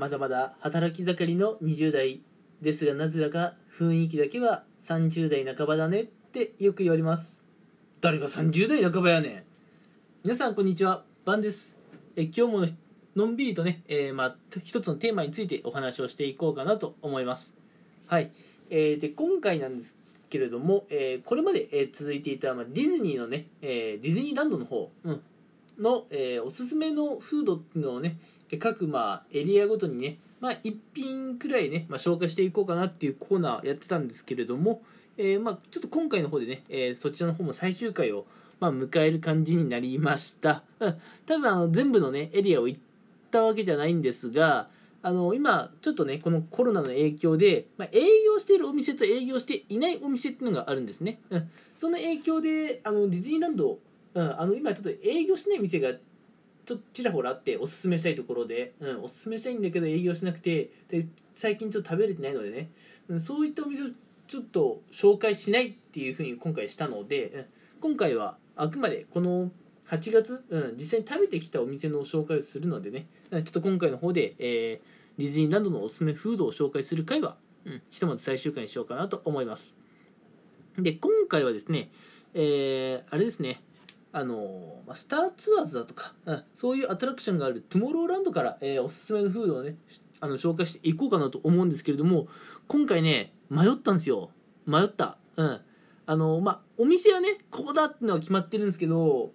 まだまだ働き盛りの20代ですがなぜだか雰囲気だけは30代半ばだねってよく言われます。誰が30代半ばやねん。皆さんこんにちはバンです。え今日ものんびりとね、えーまあ、一つのテーマについてお話をしていこうかなと思います。はい、えーで今回なんですけれども、えーこれまで、えー続いていた、まあ、ディズニーのね、えーディズニーランドの方、うん、の、えーおすすめのフードっていうのをねえー各、まあ、エリアごとにね、まあ、1品くらいね、まあ、紹介していこうかなっていうコーナーやってたんですけれども、えーまあ、ちょっと今回の方でね、えーそちらの方も最終回を、まあ、迎える感じになりました、うん、多分あの全部のねエリアを行ったわけじゃないんですがあの今ちょっとねこのコロナの影響で、まあ、営業しているお店と営業していないお店っていうのがあるんですね、うん、その影響であのディズニーランド、うん、あの今ちょっと営業しない店がちょっとちらほらあっておすすめしたいところで、うん、おすすめしたいんだけど営業しなくてで最近ちょっと食べれてないのでね、うん、そういったお店をちょっと紹介しないっていうふうに今回したので、うん今回はあくまでこの8月、うん、実際に食べてきたお店の紹介をするのでねうんちょっと今回の方で、えーディズニーランドのおすすめフードを紹介する回は、うん、ひとまず最終回にしようかなと思います。で今回はですね、えーあれですねあのまあスターツアーズだとか、うん、そういうアトラクションがあるトゥモローランドから、えーおすすめのフードをねあの紹介していこうかなと思うんですけれども今回ね迷ったんですよ。迷った。うん。あのまあお店はねここだってのは決まってるんですけど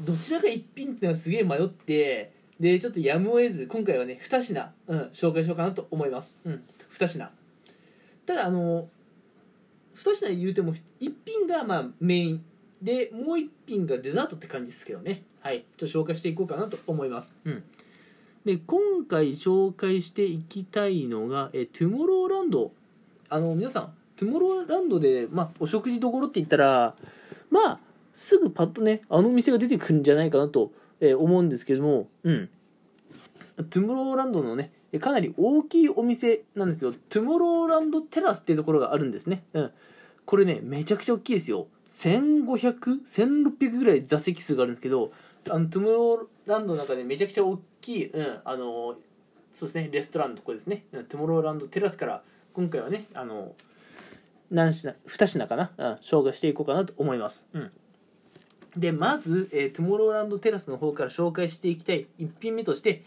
どちらが一品っていうのはすげえ迷ってでちょっとやむを得ず今回はね2品、うん、紹介しようかなと思います。うん2品。ただあの2品言うても1品がまあメイン。でもう1品がデザートって感じですけどね。はい。ちょっと紹介していこうかなと思います。うん。で今回紹介していきたいのがえトゥモローランド。あの皆さんトゥモローランドで、まあ、お食事どころって言ったらまあすぐパッとねあのお店が出てくるんじゃないかなと、えー思うんですけども。うん。トゥモローランドのねえかなり大きいお店なんですけどトゥモローランドテラスっていうところがあるんですね。うんこれねめちゃくちゃ大きいですよ。15001600ぐらい座席数があるんですけどあのトゥモローランドの中でめちゃくちゃ大きい、うん、あのそうですねレストランのとこですね、トゥモローランドテラスから今回はねあの何品2品かな、うん、紹介していこうかなと思います、うん、でまず、えートゥモローランドテラスの方から紹介していきたい1品目として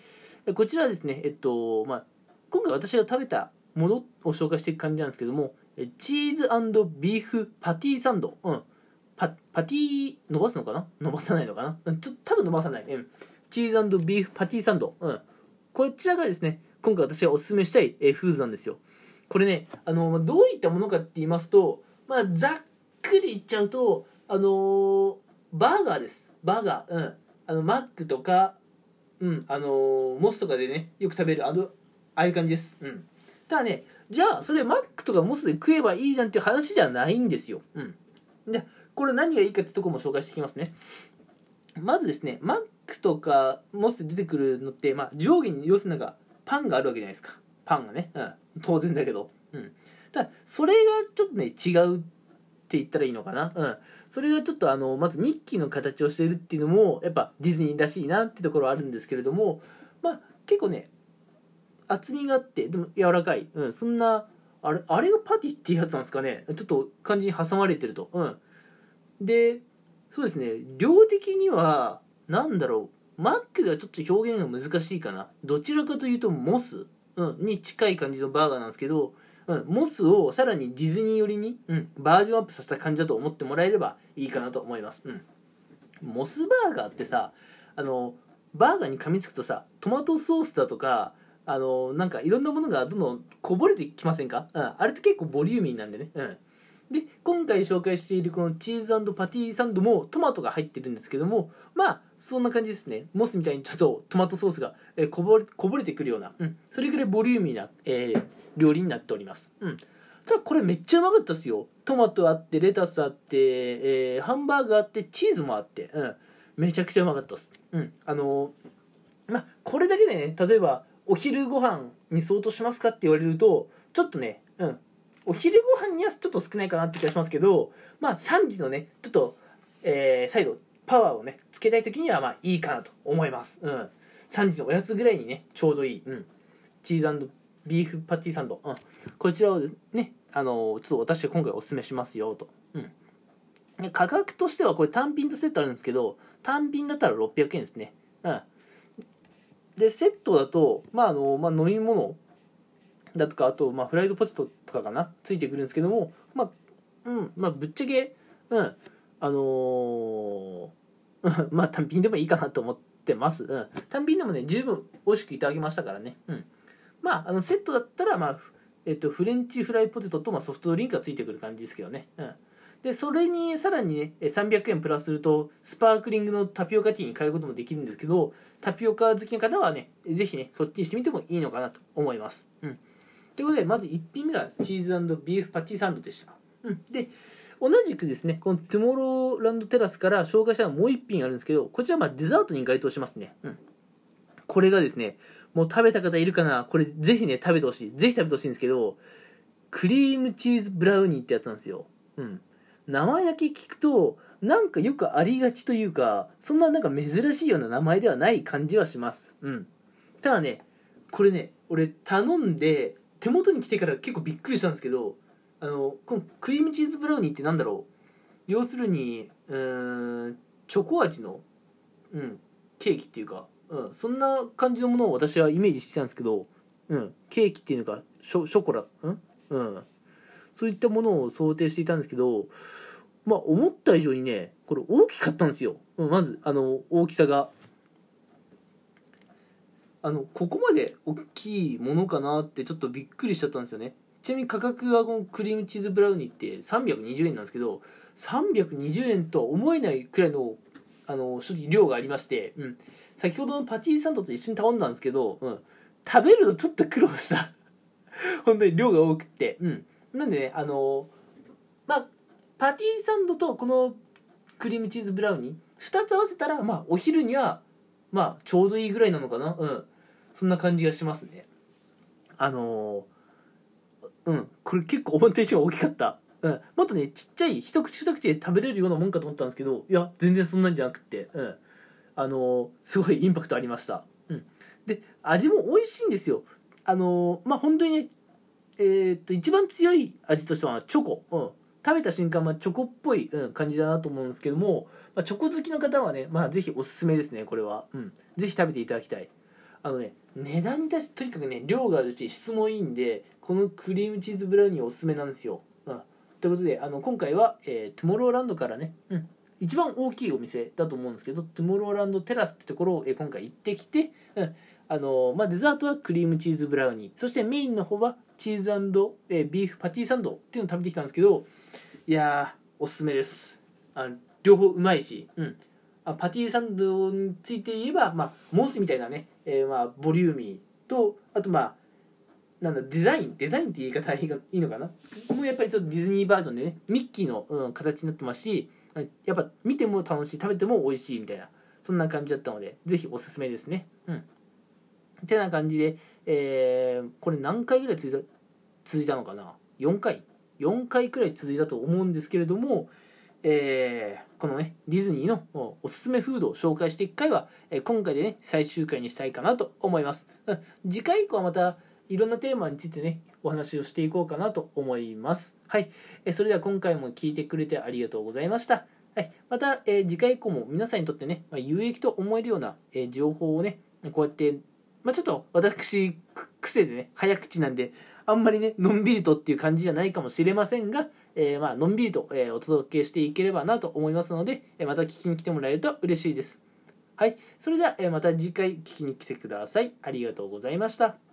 こちらですねえっとまあ今回私が食べたものを紹介していく感じなんですけどもチーズビーフパティサンド、うん、パパティ伸ばすのかな？伸ばさないのかな？うんちょっと多分伸ばさない、うん、チーズビーフパティサンド、うん、こちらがですね今回私がおすすめしたい、フーズなんですよ。これねあのどういったものかって言いますとまあざっくり言っちゃうとあのバーガーです。バーガー。うん。あのマックとかうんあのモスとかでねよく食べるあのああいう感じです。うん。ただね。じゃあそれマックとかモスで食えばいいじゃんっていう話じゃないんですよ。うん。でこれ何がいいかってとこも紹介していきますね。まずですねマックとかモスで出てくるのって、まあ、上下に要するになんかパンがあるわけじゃないですか。パンがね、うん、当然だけど、うん、ただそれがちょっとね違うって言ったらいいのかな、うん、それがちょっとあのまずミッキーの形をしてるっていうのもやっぱディズニーらしいなってところはあるんですけれどもまあ結構ね厚みがあってでも柔らかい、うん、そんなあれあれがパティっていうやつなんですかね。ちょっと感じに挟まれてると、うん、でそうですね。量的にはなんだろう。マックではちょっと表現が難しいかな。どちらかというとモス、うん、に近い感じのバーガーなんですけど、うん、モスをさらにディズニー寄りに、うん、バージョンアップさせた感じだと思ってもらえればいいかなと思います、うん、モスバーガーってさあのバーガーに噛みつくとさトマトソースだとかあのなんかいろんなものがどんどんこぼれてきませんか、うん、あれって結構ボリューミーなんでね、うん、で今回紹介しているこのチーズパティサンドもトマトが入ってるんですけどもまあそんな感じですね。モスみたいにちょっとトマトソースが、えこぼれこぼれてくるような、うん、それぐらいボリューミーな、えー料理になっております、うん、ただこれめっちゃうまかったですよ。トマトあってレタスあって、えーハンバーグあってチーズもあって、うん、めちゃくちゃうまかったです、うん、あのーまあこれだけでね例えばお昼ご飯に相当しますかって言われるとちょっとねうん。お昼ご飯にはちょっと少ないかなって気がしますけどまあ3時のねちょっと、えー再度パワーをねつけたい時にはまあいいかなと思います。うん。3時のおやつぐらいにねちょうどいい。うん。チーズビーフパティサンド、うん、こちらをねあのちょっと私が今回おすすめしますよと、うん、価格としてはこれ単品とセットあるんですけど単品だったら600円ですね、うん、でセットだとまああの、まあ、飲み物だとかあと、まあ、フライドポテトとかかなついてくるんですけどもまあうんまあぶっちゃけうんあのー、まあ単品でもいいかなと思ってます、うん、単品でもね十分美味しくいただきましたからね。うん。まああのセットだったらまあえっと、フレンチフライポテトとまあソフトドリンクがついてくる感じですけどね、うん、でそれにさらにね300円プラスするとスパークリングのタピオカティーに変えることもできるんですけどタピオカ好きの方はねぜひねそっちにしてみてもいいのかなと思います、うん、ということでまず1品目がチーズビーフパティサンドでした、うん、で同じくですねこのトゥモローランドテラスから紹介したもう1品あるんですけどこちらはまデザートに該当しますね、うん、これがですねもう食べた方いるかなこれぜひね食べてほしい。ぜひ食べてほしいんですけどクリームチーズブラウニーってやつなんですよ。うん。名前だけ聞くとなんかよくありがちというかそんななんか珍しいような名前ではない感じはします。うん。ただねこれね俺頼んで手元に来てから結構びっくりしたんですけどあのこのクリームチーズブラウニーってなんだろう？要するにうーんチョコ味の、うん、ケーキっていうかうん、そんな感じのものを私はイメージしてたんですけど、うん、ケーキっていうのかショショコラ、うん？うん、そういったものを想定していたんですけどまあ思った以上にねこれ大きかったんですよ、まずあの大きさが。あのここまで大きいものかなってちょっとびっくりしちゃったんですよね。ちなみに価格がこのクリームチーズブラウニーって320円なんですけど320円とは思えないくらいのあの正直量がありまして、うん、先ほどのパティサンドと一緒に頼んだんですけど、うん、食べるのちょっと苦労した。本当に量が多くって、うん、なんでねあのまあパティサンドとこのクリームチーズブラウニー2つ合わせたらまあお昼にはまあちょうどいいぐらいなのかな？うん。そんな感じがしますね。あのうん。これ結構思った以上大きかった。うん、もっとねちっちゃい一口二口で食べれるようなもんかと思ったんですけどいや全然そんなんじゃなくて、うん、あのすごいインパクトありました、うん、で味も美味しいんですよ。あのまあ本当にねえー、っと一番強い味としてはチョコ、うん、食べた瞬間、まあ、チョコっぽい、うん、感じだなと思うんですけども、まあ、チョコ好きの方はね、まあ、ぜひおすすめですねこれは、うん、ぜひ食べていただきたい。あのね値段に対してとにかくね量があるし質もいいんでこのクリームチーズブラウニーおすすめなんですよ、うん、ということであの今回は、えー、トゥモローランドからね、うん、一番大きいお店だと思うんですけどトゥモローランドテラスってところを今回行ってきて、うん。あのまあ、デザートはクリームチーズブラウニー。そしてメインの方はチーズえー、ビーフパティサンドっていうのを食べてきたんですけどいやおすすめです。あ両方うまいし、うん、あパティサンドについて言えば、まあ、モスみたいなね、えー、まあ、ボリューミーとあとまあなんだデザインデザインって言い方がいいのかな？もうやっぱりちょっとディズニーバージョンでねミッキーの、うん、形になってますしやっぱ見ても楽しい食べても美味しいみたいなそんな感じだったのでぜひおすすめですね。うん。てな感じで、えー、これ何回ぐらい続いた続いたのかな？4回？4回くらい続いたと思うんですけれども、えー、このねディズニーのおすすめフードを紹介していく回は、え、今回でね最終回にしたいかなと思います、次回以降はまたいろんなテーマについてねお話をしていこうかなと思います。はい。えそれでは今回も聞いてくれてありがとうございました。はい、また、え次回以降も皆さんにとってね、ま有益と思えるような、え情報をねこうやってまあ、ちょっと私癖でね早口なんであんまりねのんびりとっていう感じじゃないかもしれませんが、えー、まあのんびりと、えー、お届けしていければなと思いますので、え、また聞きに来てもらえると嬉しいです。はい。それでは、えまた次回聞きに来てください。ありがとうございました。